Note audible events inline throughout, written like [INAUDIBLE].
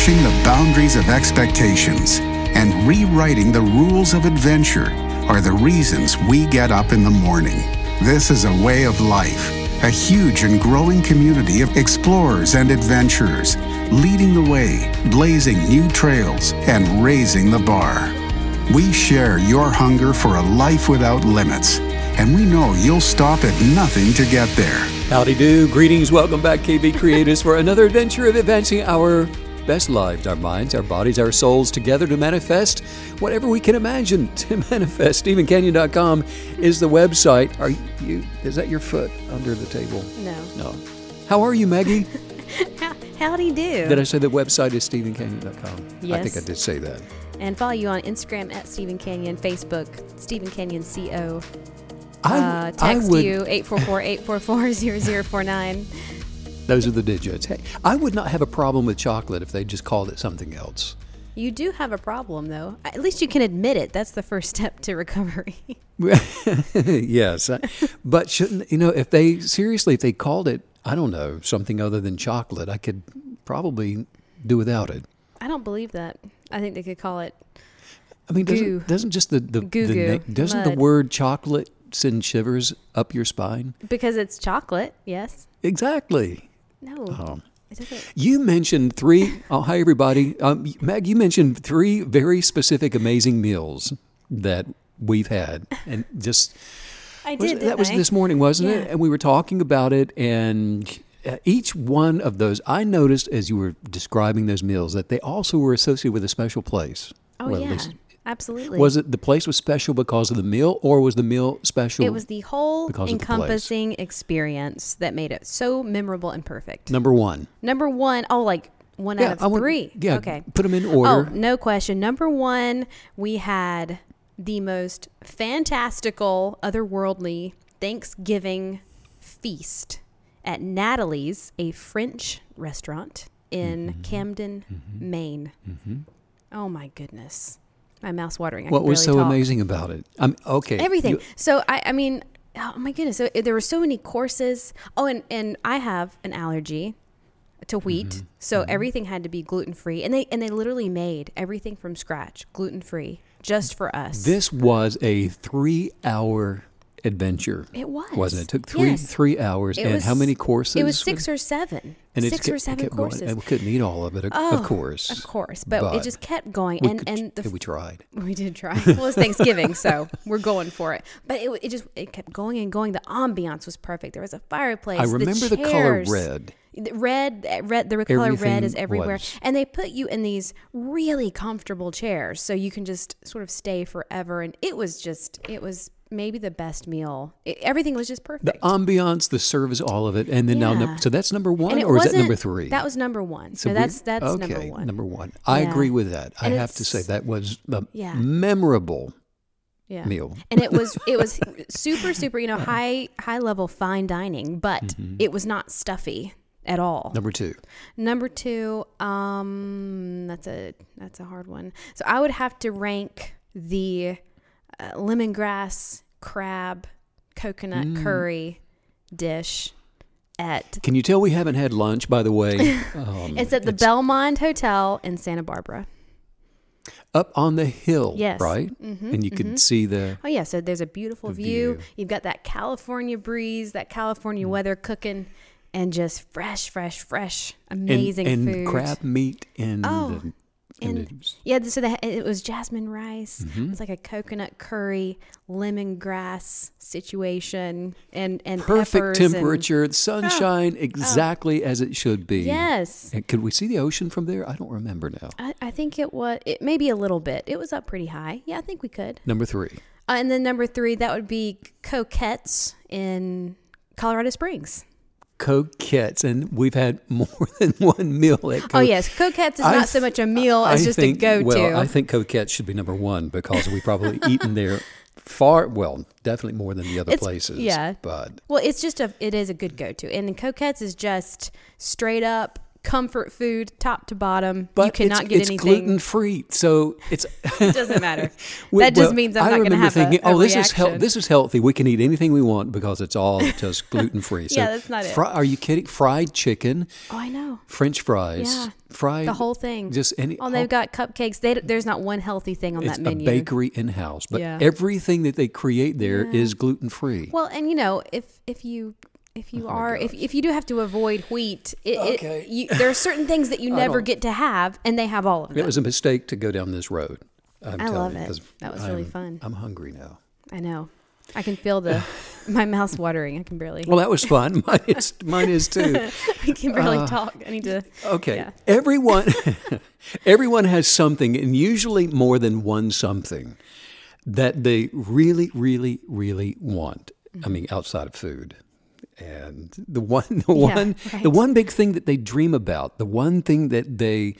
pushing the boundaries of expectations and rewriting the rules of adventure are the reasons we get up in the morning. This is a way of life, a huge and growing community of explorers and adventurers, leading the way, blazing new trails, and raising the bar. We share your hunger for a life without limits, and we know you'll stop at nothing to get there. Howdy do. Greetings. Welcome back, KB Creators, for another adventure of advancing our best lives, our minds, our bodies, our souls together to manifest whatever we can imagine [LAUGHS] to manifest. StephenCanyon.com is the website. Are you, is that your foot under the table? No. No. How are you, Maggie? [LAUGHS] Howdy do. You do? Did I say the website is StephenCanyon.com? I think Yes. I did say that. and follow you on Instagram at Stephen Canyon, Facebook, Stephen Canyon CO. I, Uh, I text would, you 844-844-0049. [LAUGHS] Those are the digits. Hey, I would not have a problem with chocolate if they just called it something else. You do have a problem though. At least you can admit it. That's the first [LAUGHS] step to recovery. [LAUGHS] yes, but shouldn't you know if they seriously if they called it I don't know something other than chocolate I could probably do without it. I don't believe that. I think they could call it I mean, doesn't, doesn't just the the, Goo the goo, na- doesn't the word chocolate send shivers up your spine? because it's chocolate. Yes. Exactly. No. It. You mentioned three. Oh, hi everybody. Um, Mag, you mentioned three very specific, amazing meals that we've had, and just I Was did. it- that was I? this morning, wasn't it? And we were talking about it, and uh, each one of those, I noticed as you were describing those meals that they also were associated with a special place. Oh Well, at yeah. least- Absolutely. was it the place was special because of the meal, or was the meal special? It was the whole of the encompassing experience that made it so memorable and perfect. number one. Number one, oh, like one Yeah, out I of want- three. yeah, Okay. Put them in order. Oh, no question. Number one, we had the most fantastical, otherworldly Thanksgiving feast at Natalie's, a French restaurant in Mm-hmm. Camden, Maine. Oh my goodness. My mouth's watering. I What was so talk. amazing about it? I'm okay. Everything. you- so I, I mean, oh my goodness. So eh, there were so many courses. Oh, and and I have an allergy to wheat, Mm-hmm. so mm-hmm. everything had to be gluten free. And they and they literally made everything from scratch, gluten free, just for us. this was a three-hour adventure. it was, wasn't it? It took three Yes. three hours, It and was- how many courses? It was six or seven. and six or seven kept going. courses. And we couldn't eat all of it, of- Oh, of course. Of course, but, But it just kept going, and could- and the we tried. [LAUGHS] We did try. [LAUGHS] Well, it's Thanksgiving, so we're going for it. But it, it just it kept going and going. The ambiance was perfect. There was a fireplace. I remember the, color red. The red, uh, red. The color red is everywhere, was. and they put you in these really comfortable chairs, so you can just sort of stay forever. And it was just, it was maybe the best meal. It, everything was just perfect. The ambiance, the service, all of it, and then now, Yeah. num- so that's number one, or is that number three? That was number one. So no, that's that's okay, number one. Number one. I Yeah. agree with that. I have to say that was a Yeah. memorable yeah. meal. and it was it was super super you know high high level fine dining but Mm-hmm. it was not stuffy at all Number two. number two um that's a that's a hard one so i would have to rank the uh, lemongrass crab coconut Mm. curry dish at Can you tell we haven't had lunch, by the way? [LAUGHS] Um, it's at the belmond hotel in santa barbara up on the hill, Yes. right? Mhm, and you can see the. Oh yeah, so there's a beautiful view. view. You've got that California breeze, that California Mm. weather cooking, and just fresh, fresh, fresh, And, amazing and food. crab meat and Oh, the, and the- yeah, so the, it was jasmine rice. Mhm. It's like a coconut curry, lemongrass situation, and and perfect peppers and- temperature, sunshine, exactly as it should be. yes, And could we see the ocean from there? I don't remember now. I, I think it was. It maybe a little bit. It was up pretty high. Yeah, I think we could. Number three. Uh, and then number three, that would be Coquettes in Colorado Springs. Coquettes, and we've had [LAUGHS] more than one meal at Co- Oh yes, Coquettes is I not so much a meal as I just think, a go-to. Well, I think Coquettes should be number one because we probably [LAUGHS] eaten there far, well, definitely more than the other It's- places. yeah. But well, it's just a it is a good go-to, and Coquettes is just straight up comfort food, top to bottom. But you cannot it's, get it's anything. gluten free, so it's [LAUGHS] It doesn't matter. [LAUGHS] Well, that just well, means I'm I not going to have thinking, a, a oh, this is reaction. hel- this is healthy. We can eat anything we want because it's all [LAUGHS] just gluten free. So Yeah, that's not it. are you kidding? Fried chicken, Oh, I know. French fries, Yeah. fried The whole thing. just any. Oh, they've got cupcakes. They, there's not one healthy thing on it's that a bakery in house, but Yeah. everything that they create there is gluten free. Well, and you know, if if you if you Oh are if, if you do have to avoid wheat, it, Okay. it you, there are certain things that you [LAUGHS] never get to have, and they have all of them. It was a mistake to go down this road. I'm I love you, it. That was really I'm- fun. I'm hungry now. I know. I can feel the [LAUGHS] my mouth's watering. I can barely Well, that was fun. [LAUGHS] Mine is, mine is too. I can barely uh, talk. I need to. Okay. Yeah. Everyone everyone has something and usually more than one something that they really really really want. I mm-hmm. mean outside of food. And the one [LAUGHS] the Yeah, one right. the one big thing that they dream about, the one thing that they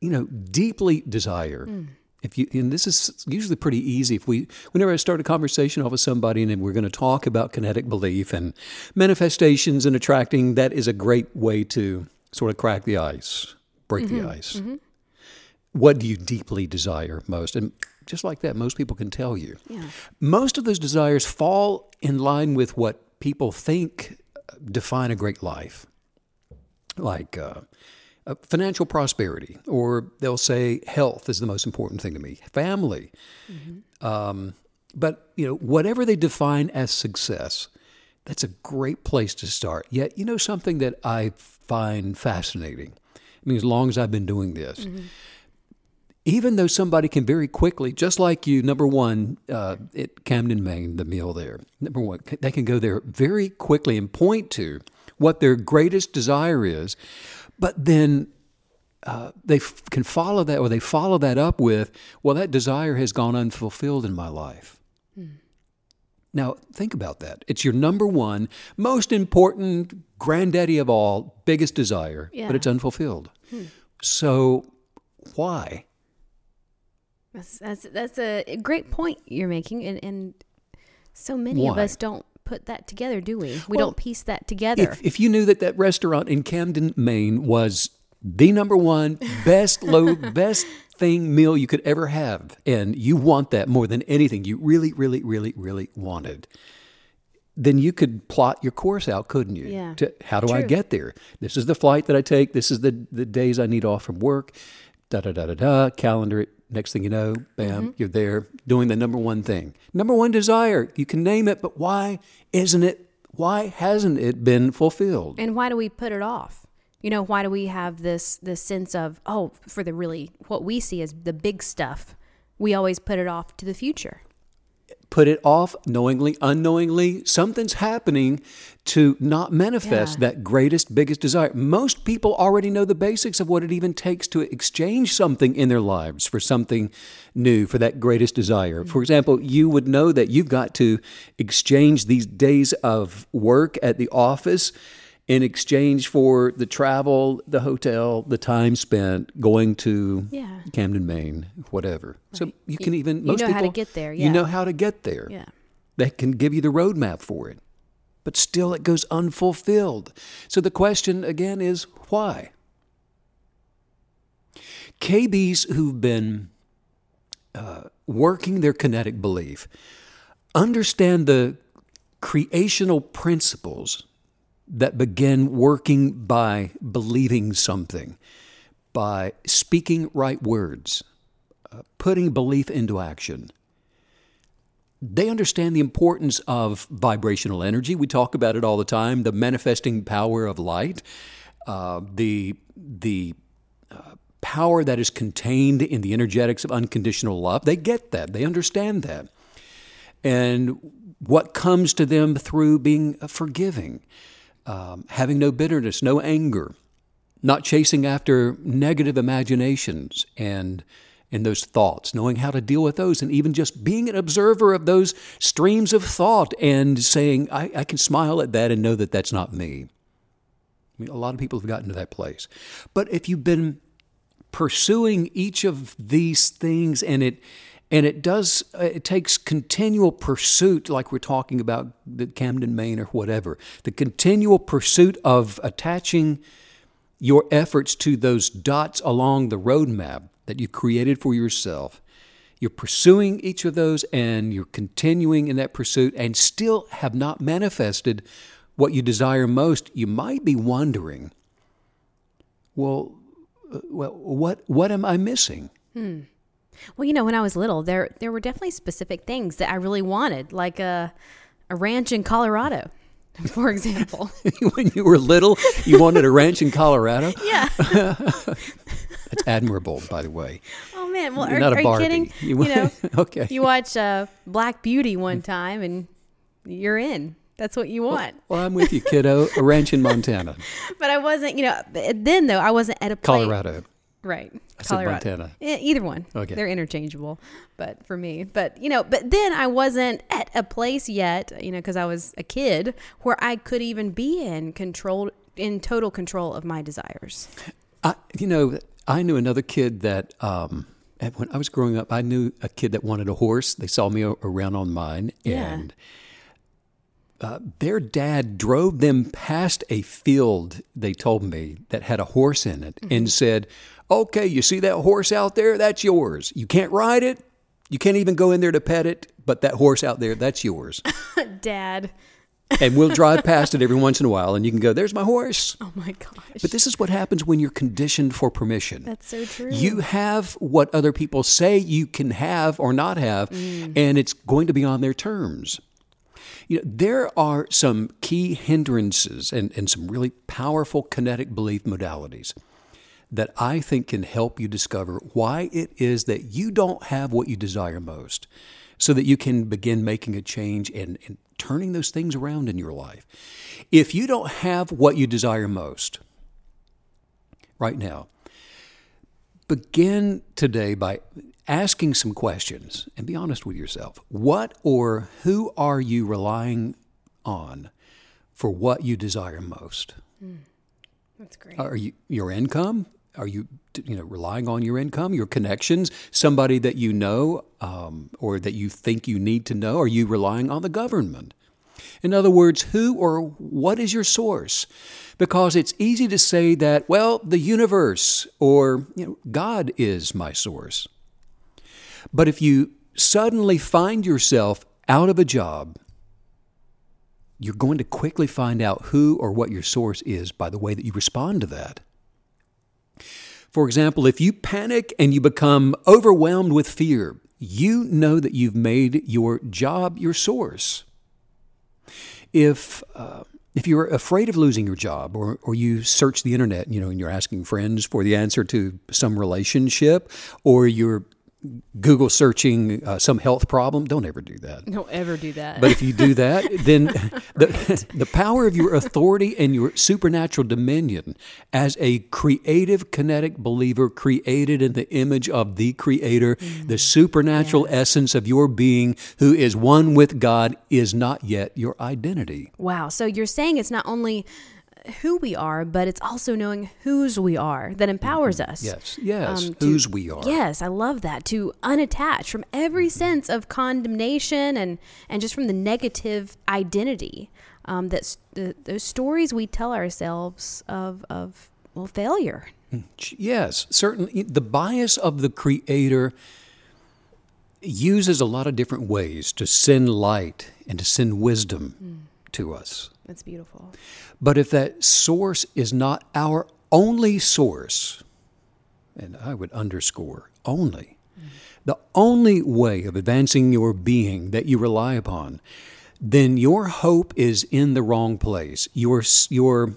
you know deeply desire. Hmm. If you and this is usually pretty easy if we whenever I start a conversation off with somebody and we're going to talk about kinetic belief and manifestations and attracting, that is a great way to sort of crack the ice, break Mm-hmm. the ice. What do you deeply desire most? And just like that, most people can tell you. Yeah. Most of those desires fall in line with what people think define a great life, like uh, uh, financial prosperity, or they'll say health is the most important thing to me, family. Um, but you know, whatever they define as success, that's a great place to start. Yet, you know, something that I find fascinating. I mean, as long as I've been doing this, even though somebody can very quickly, just like you, number one, uh, at Camden, Maine, the meal there, number one, they can go there very quickly and point to what their greatest desire is, but then uh, they f- can follow that or they follow that up with, well, that desire has gone unfulfilled in my life. Now, think about that. It's your number one, most important, granddaddy of all, biggest desire, Yeah. but it's unfulfilled. So, why? That's that's that's a great point you're making, and and so many of us don't put that together, do we? We Well, don't piece that together. If, if you knew that that restaurant in Camden, Maine was the number one best low [LAUGHS] best thing meal you could ever have, and you want that more than anything, you really, really, really, really wanted, then you could plot your course out, couldn't you? Yeah. To, how do I get there? This is the flight that I take. This is the the days I need off from work. Da da da da da. Calendar it. Next thing you know, bam, Mm-hmm. you're there doing the number one thing. Number one desire. You can name it, but why isn't it? Why hasn't it been fulfilled? And why do we put it off? You know, why do we have this this sense of oh, for the really what we see as the big stuff, we always put it off to the future. Put it off knowingly, unknowingly. Something's happening to not manifest Yeah. that greatest, biggest desire. Most people already know the basics of what it even takes to exchange something in their lives for something new, for that greatest desire. Mm-hmm. For example, you would know that you've got to exchange these days of work at the office in exchange for the travel, the hotel, the time spent going to Yeah. Camden, Maine, whatever. So you can even you most know how to people get there, You know how to get there. Yeah. They can give you the roadmap for it, but still it goes unfulfilled. So the question again is why? KBs who've been uh, working their kinetic belief understand the creational principles that begin working by believing something, by speaking right words, uh, putting belief into action. They understand the importance of vibrational energy. We talk about it all the time the manifesting power of light, uh, the, the uh, power that is contained in the energetics of unconditional love. They get that, they understand that. And what comes to them through being forgiving, um, having no bitterness, no anger, not chasing after negative imaginations and and those thoughts, knowing how to deal with those, and even just being an observer of those streams of thought and saying, I, I can smile at that and know that that's not me. I mean, a lot of people have gotten to that place. But if you've been pursuing each of these things and it and it does it takes continual pursuit like we're talking about the Camden Maine or whatever the continual pursuit of attaching your efforts to those dots along the roadmap that you created for yourself. You're pursuing each of those and you're continuing in that pursuit and still have not manifested what you desire most. You might be wondering, well, uh, well what, what am I missing? Well, you know, when I was little, there there were definitely specific things that I really wanted, like a a ranch in Colorado, [LAUGHS] for example. [LAUGHS] when you were little, you wanted a ranch in Colorado? [LAUGHS] yeah. That's admirable, by the way. Oh man. Well, You're are, not a are you kidding? You- You, know, okay. you watch uh, Black Beauty one time, and you're in. That's what you want. Well, I'm with you, kiddo. A ranch in Montana, But I wasn't, you know. Then though, I wasn't at a place. Colorado. Right. I said Colorado. Montana. E- Either one. Okay. They're interchangeable. But for me, but you know, but then I wasn't at a place yet, you know, because I was a kid where I could even be in control, in total control of my desires. I, you know, I knew another kid that um, when I was growing up, I knew a kid that wanted a horse. They saw me around on mine, Yeah. and uh, their dad drove them past a field. They told me that had a horse in it, Mm-hmm. and said, "Okay, you see that horse out there? That's yours. You can't ride it. You can't even go in there to pet it, but that horse out there, that's yours." [LAUGHS] Dad. and we'll drive [LAUGHS] past it every once in a while, and you can go, "There's my horse." Oh my gosh. But this is what happens when you're conditioned for permission. That's so true. You have what other people say you can have or not have, Mm. and it's going to be on their terms. You know, there are some key hindrances and, and some really powerful kinetic belief modalities that I think can help you discover why it is that you don't have what you desire most so that you can begin making a change and, and turning those things around in your life. If you don't have what you desire most right now, begin today by asking some questions and be honest with yourself. What or who are you relying on for what you desire most? Hmm. That's great. Are you your income? Are you you know relying on your income, your connections, somebody that you know um, or that you think you need to know? Are you relying on the government? In other words, who or what is your source? Because it's easy to say that, well, the universe or you know, God is my source. But if you suddenly find yourself out of a job, you're going to quickly find out who or what your source is by the way that you respond to that. For example, if you panic and you become overwhelmed with fear, you know that you've made your job your source. If uh, if you're afraid of losing your job, or, or you search the internet, you know, and you're asking friends for the answer to some relationship, or you're Google searching uh, some health problem, don't ever do that. Don't ever do that. But if you do that, [LAUGHS] then the, [LAUGHS] the power of your authority and your supernatural dominion as a creative, kinetic believer created in the image of the Creator, the supernatural essence of your being who is one with God, is not yet your identity. wow. So you're saying it's not only who we are, but it's also knowing whose we are that empowers us. Yes, yes, um, to- whose we are. Yes, I love that. To unattach from every sense of condemnation and and just from the negative identity um, that the, those stories we tell ourselves of of well failure. Yes, certainly. The bias of the Creator uses a lot of different ways to send light and to send wisdom to us. That's beautiful. But if that source is not our only source, and I would underscore only, the only way of advancing your being that you rely upon, then your hope is in the wrong place. Your, your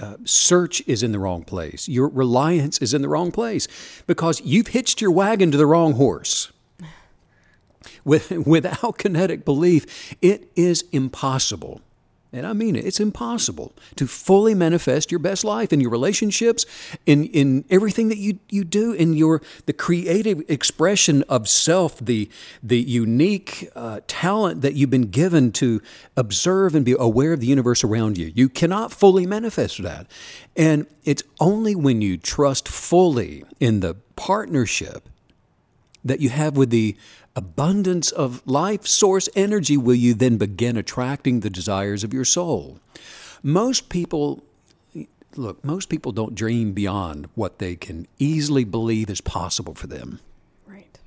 uh, search is in the wrong place. Your reliance is in the wrong place because you've hitched your wagon to the wrong horse. With, without kinetic belief, it is impossible. And I mean it, it's impossible to fully manifest your best life in your relationships, in, in everything that you, you do, in your the creative expression of self, the, the unique uh, talent that you've been given to observe and be aware of the universe around you. You cannot fully manifest that. And it's only when you trust fully in the partnership that you have with the abundance of life source energy will you then begin attracting the desires of your soul. Most people look, most people don't dream beyond what they can easily believe is possible for them. Right.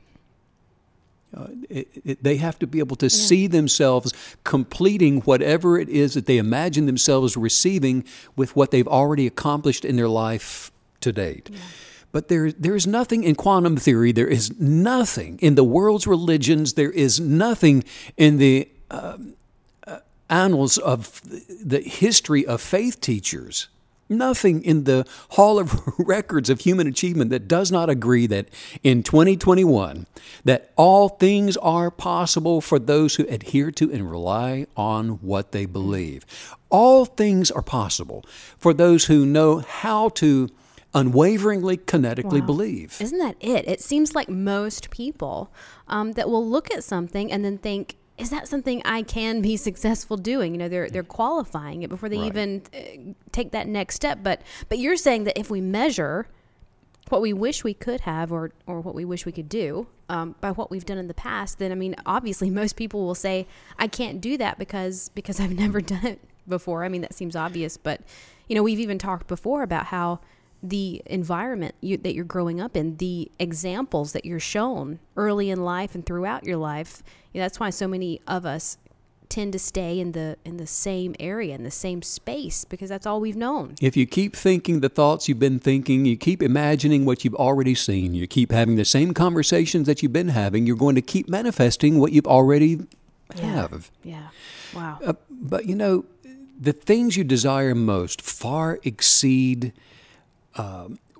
Uh, it, it, they have to be able to see themselves completing whatever it is that they imagine themselves receiving with what they've already accomplished in their life to date. But there, there is nothing in quantum theory, there is nothing in the world's religions, there is nothing in the um, uh, annals of the history of faith teachers. Nothing in the hall of [LAUGHS] records of human achievement that does not agree that in 2021 that all things are possible for those who adhere to and rely on what they believe. All things are possible for those who know how to unwaveringly kinetically Wow. believe Isn't that it? It seems like most people um, that will look at something and then think, "Is that something I can be [LAUGHS] successful doing?" You know, they're they're qualifying it before they Right. even uh, take that next step. But but you're saying that if we measure what we wish we could have or or what we wish we could do um, by what we've done in the past, then I mean, obviously, [LAUGHS] most people will say, "I can't do that because because I've [LAUGHS] never done it before." I mean, that seems obvious, but you know, we've even talked before about how the environment you, that you're growing up in, the examples that you're shown early in life and throughout your life. You know, that's why so many of us tend to stay in the in the same area in the same space because that's all we've known. If you keep thinking the thoughts you've been thinking, you keep imagining what you've already seen, you keep having the same conversations that you've been having, you're going to keep manifesting what you've already have. Yeah. Wow. Uh, but you know, the things you desire most far exceed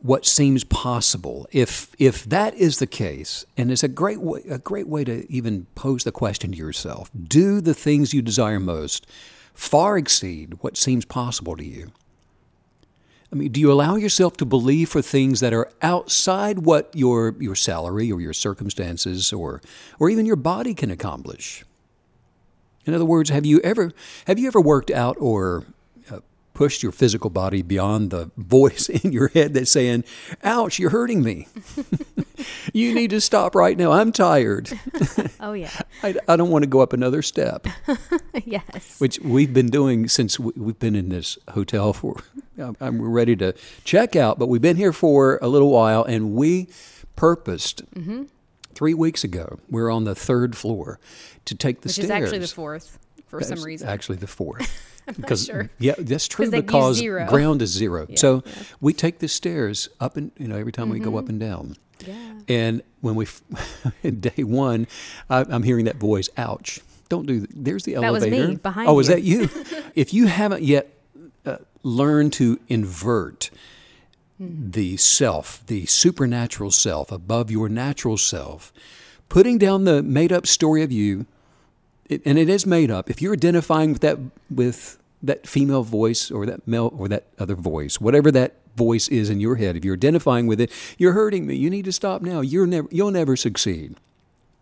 what seems possible. If if that is the case, and it's a great way, a great way to even pose the question to yourself: Do the things you desire most far exceed what seems possible to you? I mean, do you allow yourself to believe for things that are outside what your your salary or your circumstances or or even your body can accomplish? In other words, have you ever have you ever worked out or pushed your physical body beyond the voice [LAUGHS] in your head that's saying, "Ouch, you're hurting me. [LAUGHS] you need to stop right now. I'm tired. Oh yeah. [LAUGHS] I, I don't want to go up another step." yes. Which we've been doing since we- we've been in this hotel for. I'm I'm ready to check out, but we've been here for a little while, and we purposed. Mm-hmm. Three weeks ago, we were on the third floor to take the Which stairs. is actually the fourth for some reason. Actually, the fourth. [LAUGHS] because sure. yeah, that's true 'Cause they use because zero. ground is zero. so yeah. Mm-hmm. we take the stairs up and you know every time we go up and down. Yeah. And when we [LAUGHS] day one, I, I'm hearing that voice. Ouch! Don't do. th- There's the That was me, elevator. behind oh, was you. that you? [LAUGHS] if you haven't yet uh, learned to invert Hmm. the self, the supernatural self above your natural self, putting down the made up story of you, it, and it is made up. If you're identifying with that with that female voice or that male or that other voice, whatever that voice is in your head, if you're identifying with it, you're hurting me. You need to stop now. You're never you'll never succeed.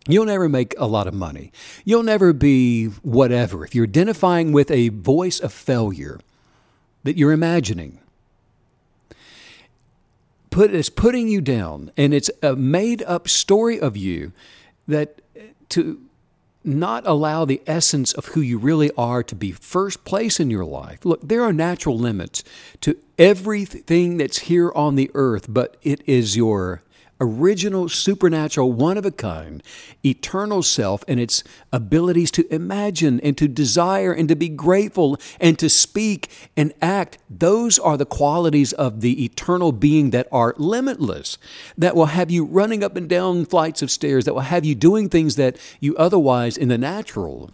You'll never make a lot of money. You'll never be whatever. If you're identifying with a voice of failure that you're imagining, put it's putting you down and it's a made up story of you that to not allow the essence of who you really are to be first place in your life. Look, there are natural limits to everything that's here on the earth, but it is your original supernatural one of a kind eternal self and its abilities to imagine and to desire and to be grateful and to speak and act. Those are the qualities of the eternal being that are limitless that will have you running up and down flights of stairs that will have you doing things that you otherwise in the natural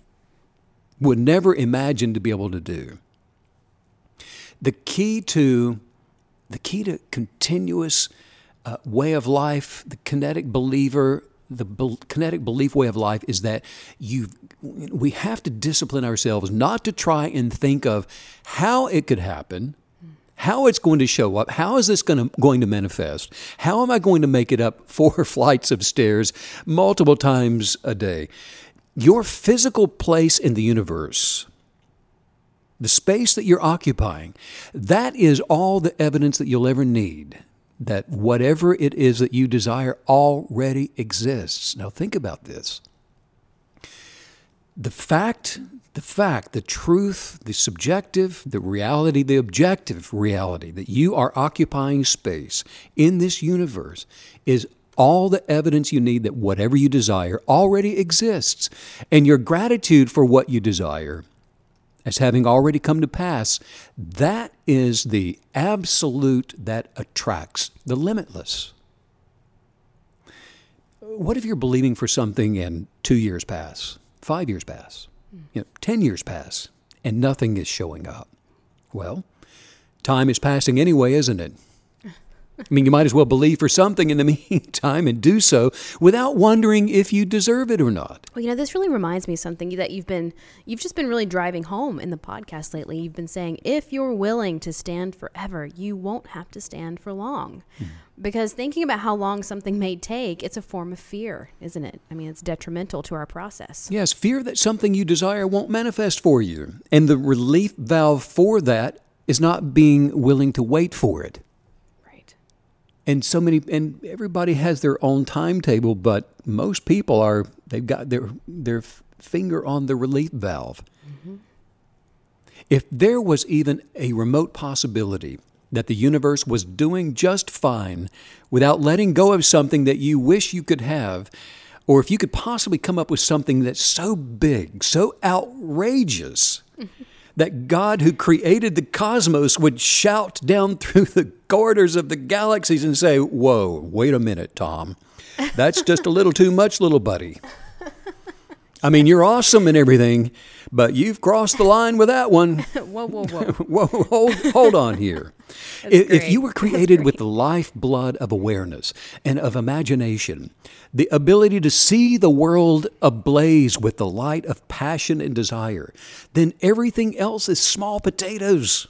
would never imagine to be able to do. The key to the key to continuous uh, way of life, the kinetic believer, the bel kinetic belief way of life is that you we have to discipline ourselves not to try and think of how it could happen, how it's going to show up, how is this going to going to manifest, how am I going to make it up [LAUGHS] four flights of stairs multiple times a day. Your physical place in the universe the space that you're occupying, that is all the evidence that you'll ever need that whatever it is that you desire already exists. Now, think about this. The fact the fact, the truth, the subjective, the reality, the objective reality that you are occupying space in this universe is all the evidence you need that whatever you desire already exists. And your gratitude for what you desire as having already come to pass, that is the absolute that attracts the limitless. What if you're believing for something and two years pass, five years pass, hmm. you know, 10 years pass, and nothing is showing up? Well, time is passing anyway, isn't it? I mean, you might as well believe for something in the [LAUGHS] meantime and do so without wondering if you deserve it or not. Well, you know, this really reminds me of something that you've been you've just been really driving home in the podcast lately. You've been saying if you're willing to stand forever, you won't have to stand for long. Mm. Because thinking about how long something may take, it's a form of fear, isn't it? I mean, it's detrimental to our process. Yes, fear that something you desire won't manifest for you. And the relief valve for that is not being willing to wait for it and so many and everybody has their own timetable but most people are they've got their their finger on the relief valve mm-hmm. if there was even a remote possibility that the universe was doing just fine without letting go of something that you wish you could have or if you could possibly come up with something that's so big so outrageous [LAUGHS] that God, who created the cosmos, would shout down [LAUGHS] through the corridors of the galaxies and say, Whoa, wait a minute, Tom. That's just a little too much, little buddy. I mean, you're awesome and everything, but you've crossed the line with that one. [LAUGHS] whoa, whoa, [LAUGHS] whoa. whoa, hold, hold on here. [LAUGHS] If, if, you were created with the lifeblood of awareness and of imagination, the ability to see the world ablaze with the light of passion and desire, then everything else is small potatoes.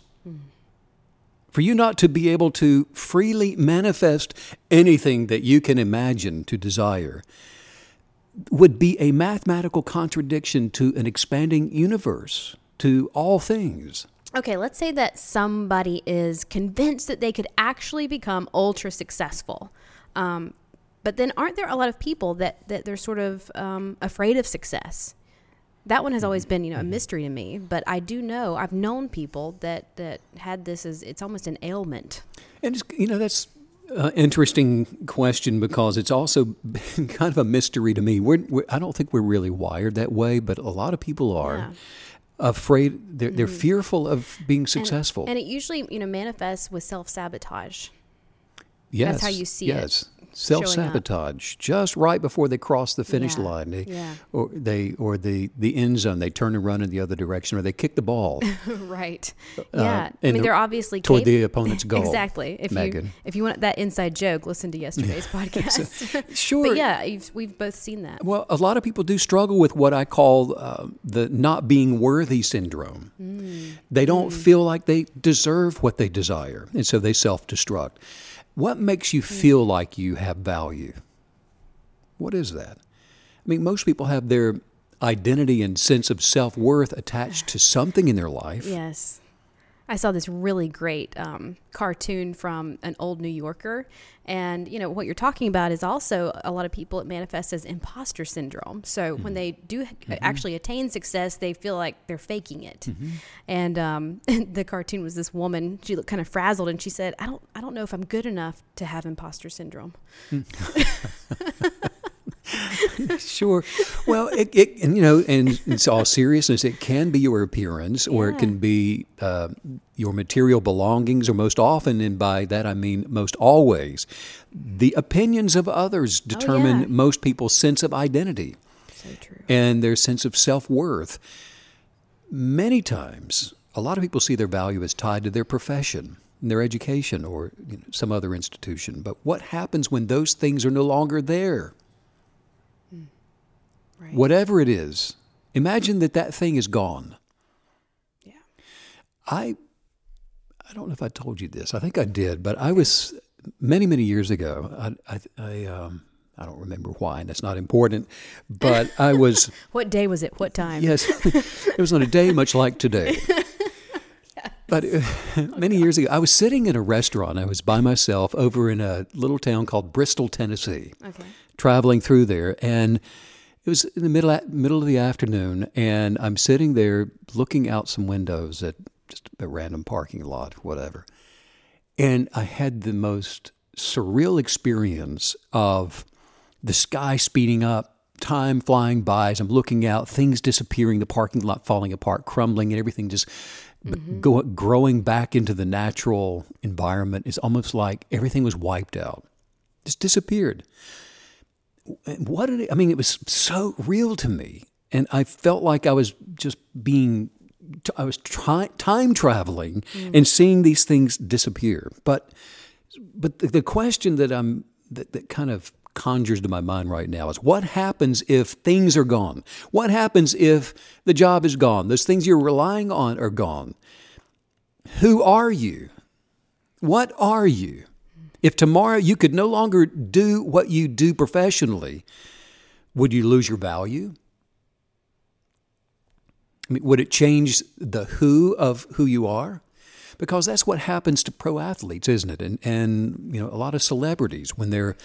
For you not to be able to freely manifest anything that you can imagine to desire would be a mathematical contradiction to an expanding universe, to all things. Okay, let's say that somebody is convinced that they could actually become ultra successful. Um, but then aren't there a lot of people that, that they're sort of um, afraid of success? That one has always been, you know, a mm-hmm. mystery to me. But I do know I've known people that that had this as it's almost an ailment. And it's, you know that's uh, interesting question because it's also [LAUGHS] kind of a mystery to me. We're, we're, I don't think we're really wired that way, but a lot of people are. Yeah. Afraid, they're, they're mm-hmm. fearful of being successful. And, and, it usually, you know, manifests with self sabotage. Yes. That's how you see yes. it self sabotage just right before they cross the finish yeah. line. They, yeah. Or they or the the end zone. They turn and run in the other direction, or they kick the ball. [LAUGHS] right. Uh, yeah. I mean, they're obviously toward the opponent's [LAUGHS] goal. exactly. If Megan. you if you want that inside joke, listen to yesterday's [LAUGHS] podcast. so, sure. but yeah, we've both seen that. Well, a lot of people do struggle with what I call uh, the not being worthy syndrome. Mm. They don't mm. feel like they deserve what they desire, and so they self destruct. What makes you hmm. feel like you have value? What is that? I mean, most people have their identity and sense of self worth attached to [SIGHS] something in their life. Yes. I saw this really great um, cartoon from an old New Yorker. And, you know, what you're talking about is also a lot of people, it manifests as imposter syndrome. So mm-hmm. when they do mm-hmm. actually attain success, they feel like they're faking it. Mm-hmm. And um, [LAUGHS] the cartoon was this woman, she looked kind of frazzled and she said, I don't, I don't know if I'm good enough to have imposter syndrome. [LAUGHS] [LAUGHS] [LAUGHS] sure. Well, it, it, and you know, and it's all seriousness. It can be your appearance, or it can be uh, your material belongings, or most often, and by that I mean most always, the opinions of others determine oh, yeah. most people's sense of identity so and their sense of self worth. Many times, a lot of people see their value as tied to their profession their education or you know, some other institution. But what happens when those things are no longer there? Right. Whatever it is, imagine that that thing is gone. Yeah. I I don't know if I told you this. I think I did, but I was many many years ago. I I, I um I don't remember why, and that's not important. But [LAUGHS] I was. what day was it? What time? Yes, [LAUGHS] it was on a day much like today. [LAUGHS] But uh, many years ago, I was sitting in a restaurant. I was by myself over in a little town called Bristol, Tennessee. Okay. Traveling through there, and it was in the middle middle of the afternoon, and I'm sitting there looking out some windows at just a random parking lot, whatever, and I had the most surreal experience of the sky speeding up, time flying by as I'm looking out, things disappearing, the parking lot falling apart, crumbling, and everything just mm-hmm. go, growing back into the natural environment. It's almost like everything was wiped out, just disappeared. What did it, I mean? It was so real to me, and I felt like I was just being I was try, time traveling mm. and seeing these things disappear. But but the, the question that I'm that, that kind of conjures to my mind right now is what happens if things are gone? What happens if the job is gone? Those things you're relying on are gone. Who are you? What are you? If tomorrow you could no longer do what you do professionally, would you lose your value? I mean, would it change the who of who you are? Because that's what happens to pro athletes, isn't it? And and you know, a lot of celebrities when they're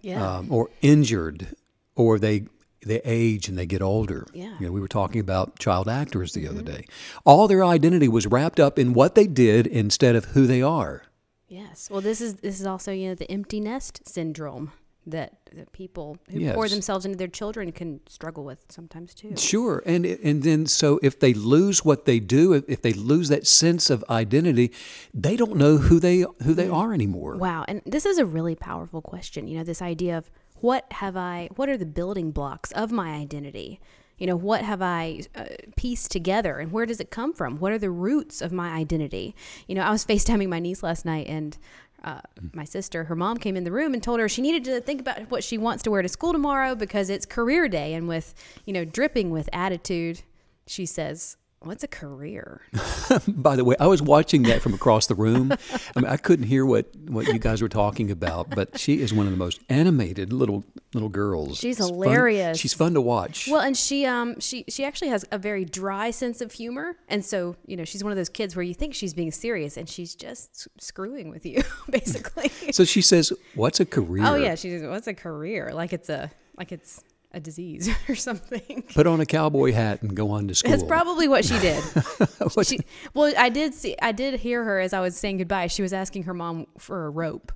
yeah. um, or injured or they they age and they get older. Yeah. You know, we were talking about child actors the mm-hmm. other day. All their identity was wrapped up in what they did instead of who they are. Yes. Well, this is this is also you know the empty nest syndrome that, that people who yes. pour themselves into their children can struggle with sometimes too. Sure, and and then so if they lose what they do, if they lose that sense of identity, they don't know who they who they mm. are anymore. Wow, and this is a really powerful question. You know, this idea of what have I? What are the building blocks of my identity? You know, what have I uh, pieced together and where does it come from? What are the roots of my identity? You know, I was [LAUGHS] FaceTiming my niece last night and uh, my sister, her mom came in the room and told her she needed to think about what she wants to wear to school tomorrow because it's career day. And with, you know, dripping with attitude, she says, What's a career? [LAUGHS] By the way, I was watching that from across the room. I mean, I couldn't hear what, what you guys were talking about, but she is one of the most animated little little girls. She's it's hilarious. Fun. She's fun to watch. Well, and she um she she actually has a very dry sense of humor, and so you know she's one of those kids where you think she's being serious, and she's just screwing with you, [LAUGHS] basically. so she says, "What's a career?" Oh yeah, she says, "What's a career?" Like it's a like it's a disease [LAUGHS] or something. Put on a cowboy hat and go on to school. That's probably what she did. [LAUGHS] she, well, I did see, I did hear her as I was saying goodbye. She was asking her mom for a rope.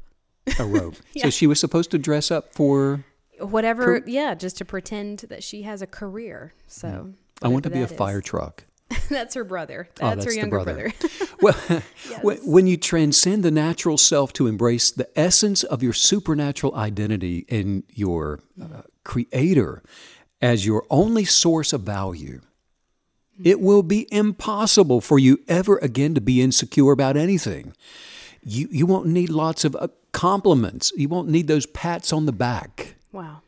A rope. [LAUGHS] yeah. So she was supposed to dress up for whatever. yeah, just to pretend that she has a career. So yeah. I want to be a fire truck. that's her brother. That's, oh, that's her younger brother. brother. well, yes. when you transcend the natural self to embrace the essence of your supernatural identity in your uh, creator as your only source of value, it will be impossible for you ever again to be insecure about anything. You, you won't need lots of uh, compliments. You won't need those pats on the back. Wow.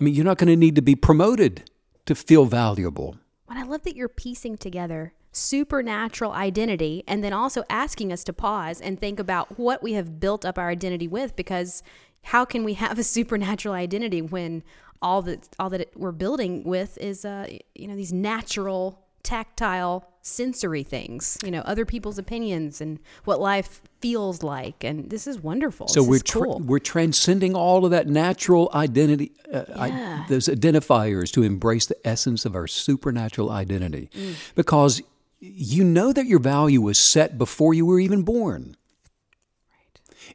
I mean, you're not going to need to be promoted to feel valuable. And I love that you're piecing together supernatural identity and then also asking us to pause and think about what we have built up our identity with because how can we have a supernatural identity when all that all that we're building with is uh, you know these natural tactile sensory things you know other people's opinions and what life feels like and this is wonderful so this we're tra- cool. we're transcending all of that natural identity uh, yeah. I, those identifiers to embrace the essence of our supernatural identity mm. because you know that your value was set before you were even born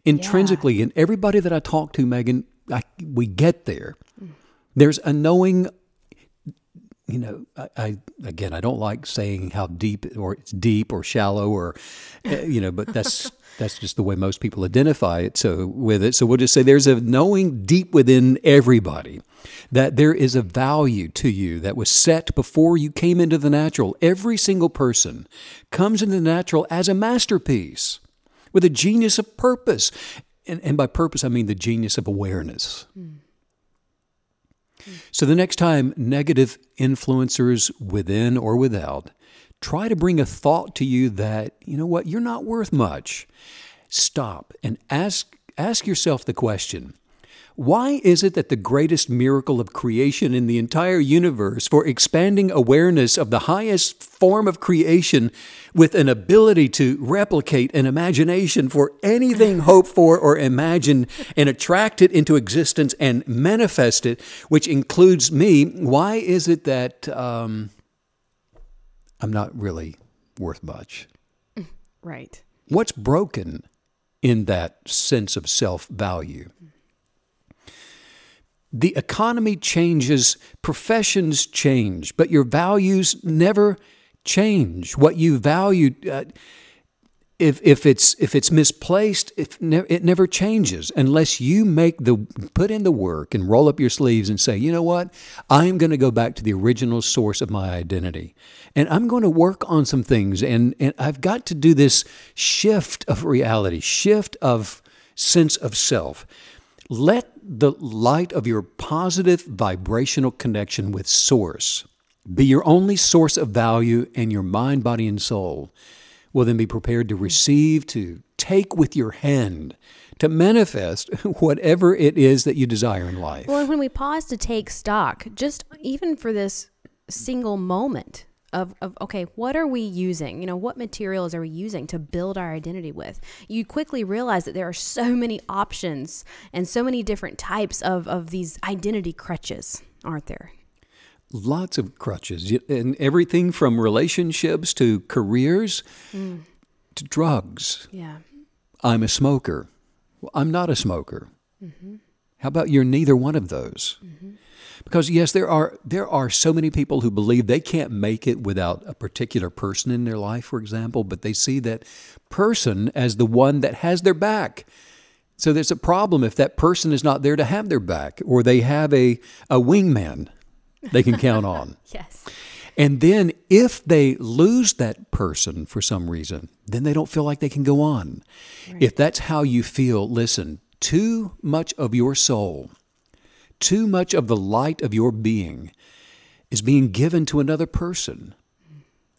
intrinsically yeah. and everybody that i talk to megan I, we get there. There's a knowing you know I, I, again i don't like saying how deep or it's deep or shallow or eh, you know but that's [LAUGHS] that's just the way most people identify it so with it. So we'll just say there's a knowing deep within everybody that there is a value to you that was set before you came into the natural. Every single person comes into the natural as a masterpiece with a genius of purpose. And, and by purpose, I mean the genius of awareness. Mm. So the next time negative influencers within or without try to bring a thought to you that, you know what, you're not worth much, stop and ask, ask yourself the question Why is it that the greatest miracle of creation in the entire universe for expanding awareness of the highest form of creation with an ability to replicate an imagination for anything [LAUGHS] hoped for or imagined and attract it into existence and manifest it, which includes me, why is it that um, I'm not really worth much? [LAUGHS] Right. What's broken in that sense of self value? The economy changes, professions change, but your values never change. What you value, uh, if, if, it's, if it's misplaced, if ne- it never changes unless you make the put in the work and roll up your sleeves and say, you know what, I'm going to go back to the original source of my identity, and I'm going to work on some things, and, and I've got to do this shift of reality, shift of sense of self. Let the light of your positive vibrational connection with Source be your only source of value, and your mind, body, and soul will then be prepared to receive, to take with your hand, to manifest [LAUGHS] whatever it is that you desire in life. Well, when we pause to take stock, just even for this single moment of, of okay, what are we using? You know, what materials are we using to build our identity with? You quickly realize that there are so many options and so many different types of, of these identity crutches, aren't there? Lots of crutches, and everything from relationships to careers mm. to drugs. Yeah. I'm a smoker. Well, I'm not a smoker. Mm-hmm. How about you're neither one of those? Mm-hmm. Because yes, there are there are so many people who believe they can't make it without a particular person in their life, for example, but they see that person as the one that has their back. So there's a problem if that person is not there to have their back, or they have a, a wingman they can count on. [LAUGHS] Yes. And then if they lose that person for some reason, then they don't feel like they can go on. If that's how you feel, listen, too much of your soul, too much of the light of your being is being given to another person,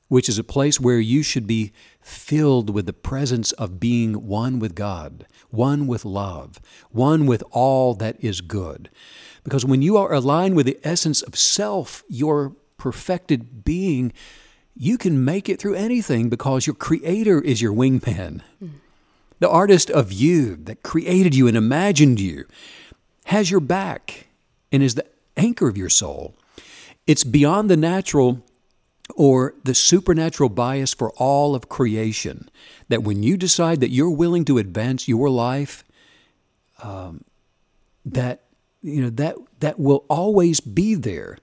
which is a place where you should be filled with the presence of being one with God, one with love, one with all that is good. Because when you are aligned with the essence of self, your perfected being, you can make it through anything because your creator is your wingman. The artist of you that created you and imagined you has your back and is the anchor of your soul. It's beyond the natural or the supernatural bias for all of creation that when you decide that you're willing to advance your life, um, that you know that that will always be there.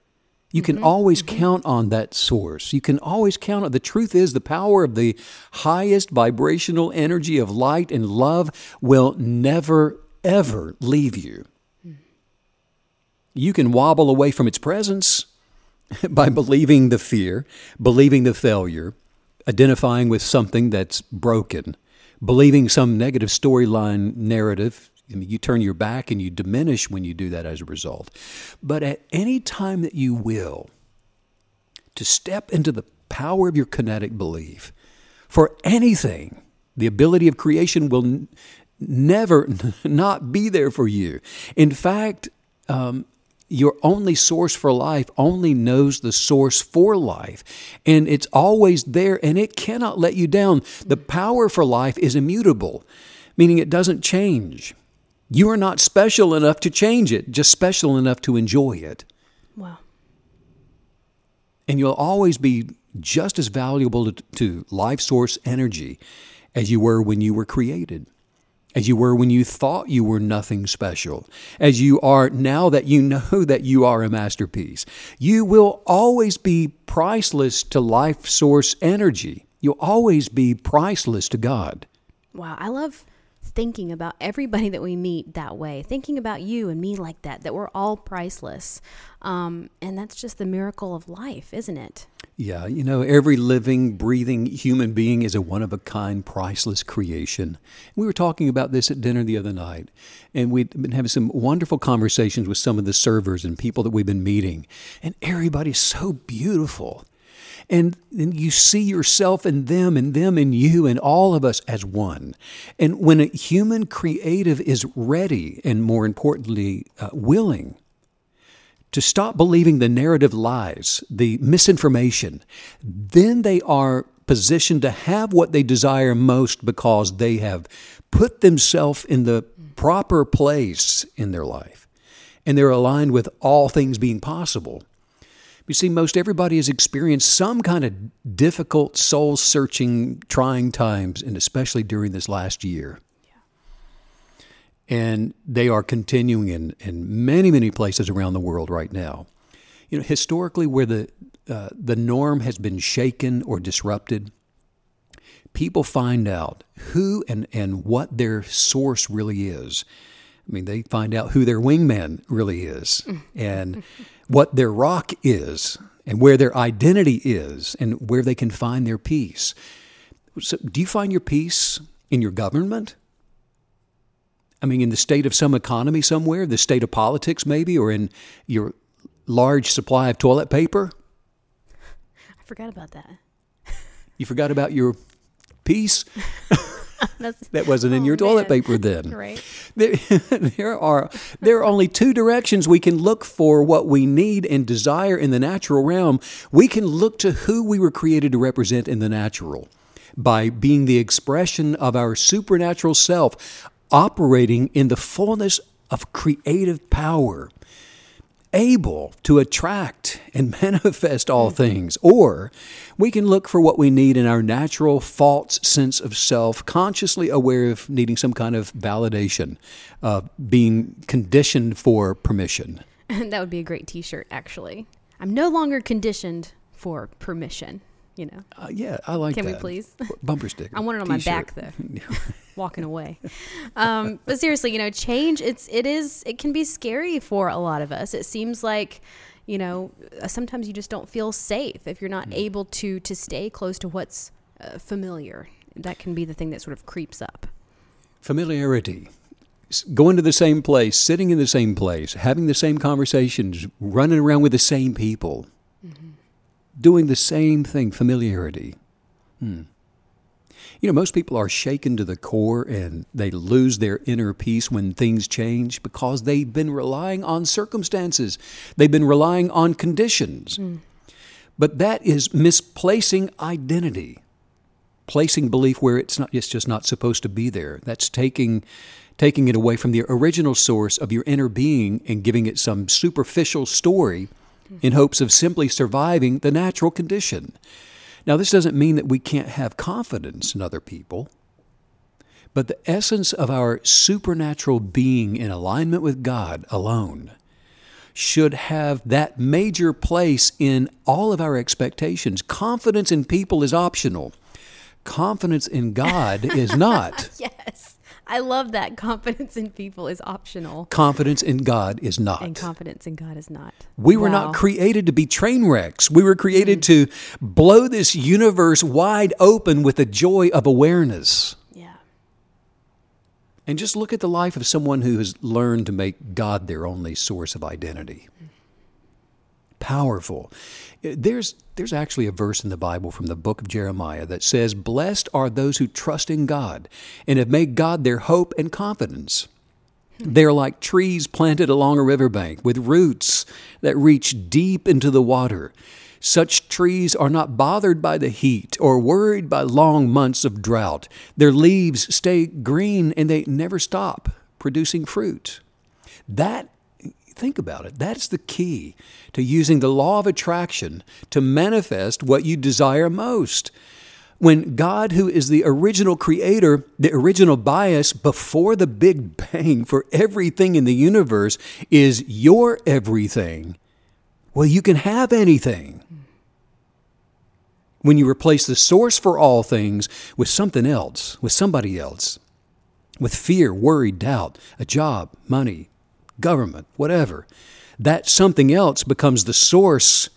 You can always count on that source. You can always count on the truth is the power of the highest vibrational energy of light and love will never ever leave you. You can wobble away from its presence [LAUGHS] by believing the fear, believing the failure, identifying with something that's broken, believing some negative storyline narrative. I mean, you turn your back and you diminish when you do that as a result. But at any time that you will, to step into the power of your kinetic belief for anything, the ability of creation will n- never [LAUGHS] not be there for you. In fact, um, your only source for life only knows the source for life. And it's always there and it cannot let you down. The power for life is immutable, meaning it doesn't change. You are not special enough to change it, just special enough to enjoy it. Wow. And you'll always be just as valuable to, to life source energy as you were when you were created as you were when you thought you were nothing special, as you are now that you know [LAUGHS] that you are a masterpiece. You will always be priceless to life source energy. You'll always be priceless to God. Wow. I love thinking about everybody that we meet that way, thinking about you and me like that, that we're all priceless. Um, and that's just the miracle of life, isn't it? Yeah, you know, every living, breathing human being is a one of a kind, priceless creation. We were talking about this at dinner the other night, and we've been having some wonderful conversations with some of the servers and people that we've been meeting, and everybody's so beautiful. And then you see yourself in them and them and you and all of us as one. And when a human creative is ready and more importantly, uh, willing to stop believing the narrative lies, the misinformation, then they are positioned to have what they desire most because they have put themselves in the proper place in their life and they're aligned with all things being possible. You see, most everybody has experienced some kind of difficult, soul searching, trying times, and especially during this last year. And they are continuing in, in many, many places around the world right now. You know, historically, where the, uh, the norm has been shaken or disrupted, people find out who and, and what their source really is. I mean, they find out who their wingman really is [LAUGHS] and what their rock is and where their identity is and where they can find their peace. So, do you find your peace in your government? I mean, in the state of some economy somewhere, the state of politics maybe, or in your large supply of toilet paper? I forgot about that. [LAUGHS] You forgot about your peace? [LAUGHS] [LAUGHS] that wasn't in oh, your toilet man. paper then. Right. There, there are there are only two directions we can look for what we need and desire in the natural realm. We can look to who we were created to represent in the natural by being the expression of our supernatural self operating in the fullness of creative power able to attract and [LAUGHS] manifest all things. Or we can look for what we need in our natural false sense of self, consciously aware of needing some kind of validation, uh, being conditioned for permission. [LAUGHS] that would be a great T-shirt, actually. I'm no longer conditioned for permission. You know, Uh, yeah, I like Can we please? [LAUGHS] Bumper sticker. I want it on my t-shirt. back though. [LAUGHS] [LAUGHS] walking away. Um, but seriously, you know, change it's it is it can be scary for a lot of us. It seems like you know uh, sometimes you just don't feel safe if you're not Mm. able to to stay close to what's uh, familiar. That can be the thing that sort of creeps up. Familiarity. Going to the same place, sitting in the same place, having the same conversations, running around with the same people, doing the same thing, familiarity. Hmm. You know, most people are shaken to the core and they lose their inner peace when things change because they've been relying on circumstances. They've been relying on conditions. But that is misplacing identity placing belief where it's not it's just not supposed to be there that's taking taking it away from the original source of your inner being and giving it some superficial story in hopes of simply surviving the natural condition now this doesn't mean that we can't have confidence in other people but the essence of our supernatural being in alignment with God alone should have that major place in all of our expectations. Confidence in people is optional. Confidence in God is [LAUGHS] not. Yes. I love that [LAUGHS] confidence in people is optional Confidence in God is not. and confidence in God is not. We were Wow. not created to be train wrecks. We were created mm. to blow this universe wide open with the joy of awareness. Yeah. And just look at the life of someone who has learned to make God their only source of identity. Mm. Powerful. There's, there's actually a verse in the Bible from the book of Jeremiah that says, Blessed are those who trust in God and have made God their hope and confidence. They're like trees planted along a riverbank with roots that reach deep into the water. Such trees are not bothered by the heat or worried by long months of drought. Their leaves stay green and they never stop producing fruit. That, think about it, that's the key to using the law of attraction to manifest what you desire most when God, who is the original creator, the original bias before the Big Bang for everything in the universe, is your everything, well, you can have anything. When you replace the source for all things with something else, with somebody else, with fear, worry, doubt, a job, money, government, whatever, that something else becomes the source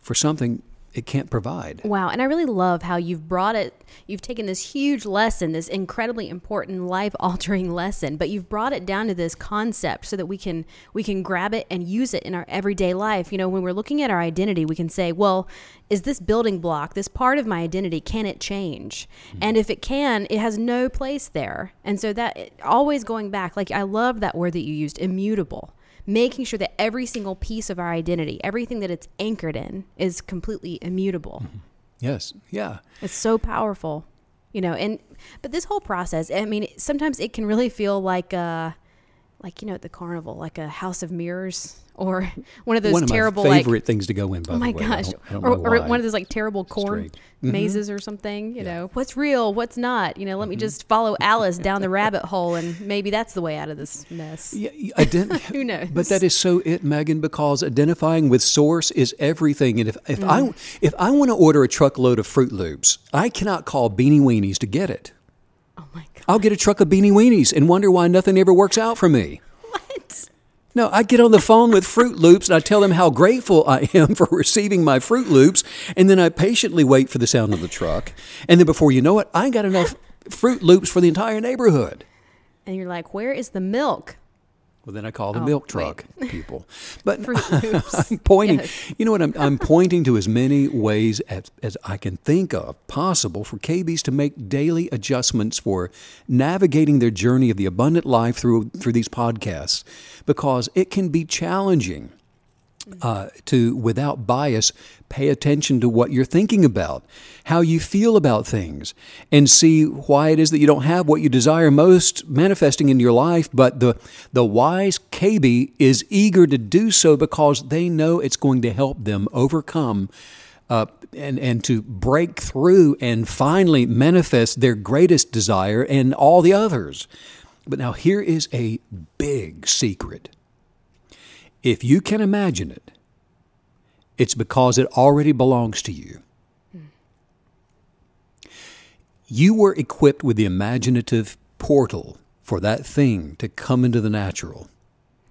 for something it can't provide. Wow. And I really love how you've brought it, you've taken this huge lesson, this incredibly important life altering [LAUGHS] lesson, but you've brought it down to this concept so that we can we can grab it and use it in our everyday life. You know, when we're looking at our identity, we can say, well, is this building block, this part of my identity, can it change? Mm-hmm. And if it can, it has no place there. And so that always going back, like I love that word that you used, immutable making sure that every single piece of our identity, everything that it's anchored in, is completely immutable. Mm-hmm. Yes. Yeah. It's so powerful, you know. And but this whole process, I mean, sometimes it can really feel like a, like you know, at the carnival, like a house of mirrors [LAUGHS] or one of those one of terrible my favorite like, things to go in. By oh my the way. gosh, I don't, I don't or, or one of those like terrible corn mm-hmm. mazes or something. You yeah. know, what's real, what's not. You know, let mm-hmm. me just follow Alice down the [LAUGHS] rabbit hole, and maybe that's the way out of this mess. Yeah, ident- [LAUGHS] who knows? But that is so it, Megan, because identifying with source is everything. And if if mm. I if I want to order a truckload of Froot Loops, I cannot call Beanie Weenies to get it. My god! I'll get a truck of Beanie Weenies and wonder why nothing ever works out for me. What? No, I get on the phone with Froot Loops and I tell them how grateful I am for receiving my Froot Loops, and then I patiently wait for the sound of the truck. And then before you know it, I got enough Froot Loops for the entire neighborhood. And you're like, where is the milk? Well, then I call the oh, milk truck wait. people. [LAUGHS] But [LAUGHS] I'm [LAUGHS] pointing, yes. you know what? I'm, I'm pointing to as many ways as, as I can think of possible for KBs to make daily adjustments for navigating their journey of the abundant life through, through these podcasts because it can be challenging uh, to, without bias, pay attention to what you're thinking about, how you feel about things, and see why it is that you don't have what you desire most manifesting in your life. But the, the wise KB is eager to do so because they know it's going to help them overcome. Uh, and, and to break through and finally manifest their greatest desire and all the others. But now, here is a big secret if you can imagine it, it's because it already belongs to you. You were equipped with the imaginative portal for that thing to come into the natural.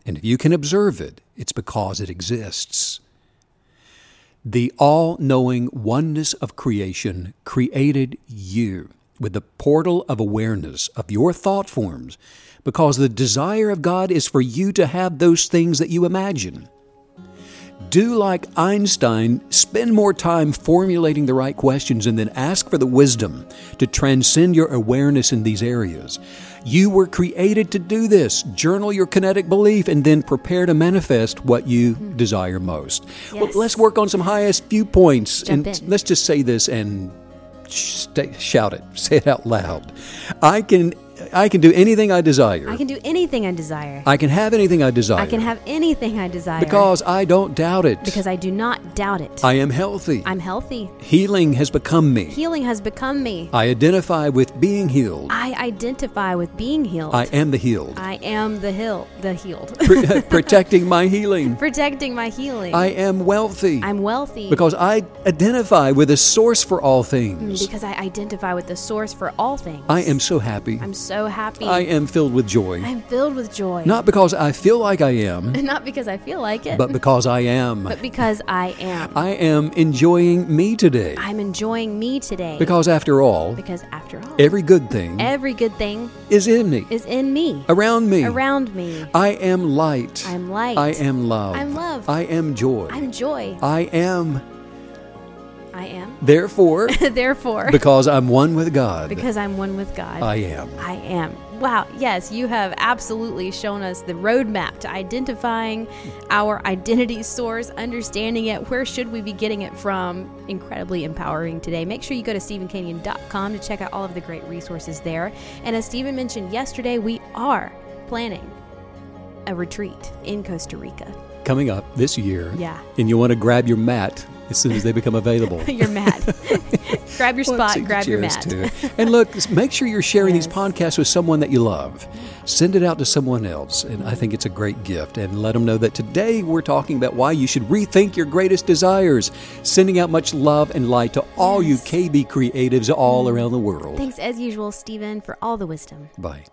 And if you can observe it, it's because it exists. The all knowing oneness of creation created you with the portal of awareness of your thought forms because the desire of God is for you to have those things that you imagine. Do like Einstein, spend more time formulating the right questions and then ask for the wisdom to transcend your awareness in these areas. You were created to do this. Journal your kinetic belief and then prepare to manifest what you desire most. Yes. Well, let's work on some highest viewpoints. Jump and in. let's just say this and shout it, [LAUGHS] say it out loud. I can I can do anything I desire. I can do anything I desire. I can have anything I desire. I can have anything I desire. Because I don't doubt it. Because I do not doubt it. I am healthy. I'm healthy. Healing has become me. Healing has become me. I identify with being healed. I identify with being healed. I am the healed. I am the heal the healed. [LAUGHS] [LAUGHS] protecting my healing. Protecting my healing. I am wealthy. I'm wealthy. Because I identify with the source for all things. Mm, because I identify with the source for all things. I am so happy. I'm so happy. I am filled with joy. I'm filled with joy. Not because I feel like I am. [LAUGHS] Not because I feel like it. But because I am. But because I am. I am enjoying me today. I'm enjoying me today. Because after all. Because after all. Every good thing. Every good thing. Is in me. Is in me. Around me. Around me. I am light. I'm light. I am love. I'm love. I am joy. I'm joy. I am I am. [LAUGHS] Therefore, therefore, because I'm one with God. Because I'm one with God. I am. I am. Wow. Yes, you have absolutely shown us the roadmap to identifying our identity source, understanding it. Where should we be getting it from? Incredibly empowering today. Make sure you go to StephenCanyon.com to check out all of the great resources there. And as Stephen mentioned yesterday, we are planning a retreat in Costa Rica. Coming up this year. Yeah. And you want to grab your mat as soon as they become available. [LAUGHS] you're mad. [LAUGHS] grab your spot, grab your mat. And look, make sure you're sharing yes. these podcasts with someone that you love. Send it out to someone else, and I think it's a great gift. And let them know that today we're talking about why you should rethink your greatest desires, sending out much love and light to all yes. you KB creatives all around the world. Thanks as usual, Stephen, for all the wisdom. Bye.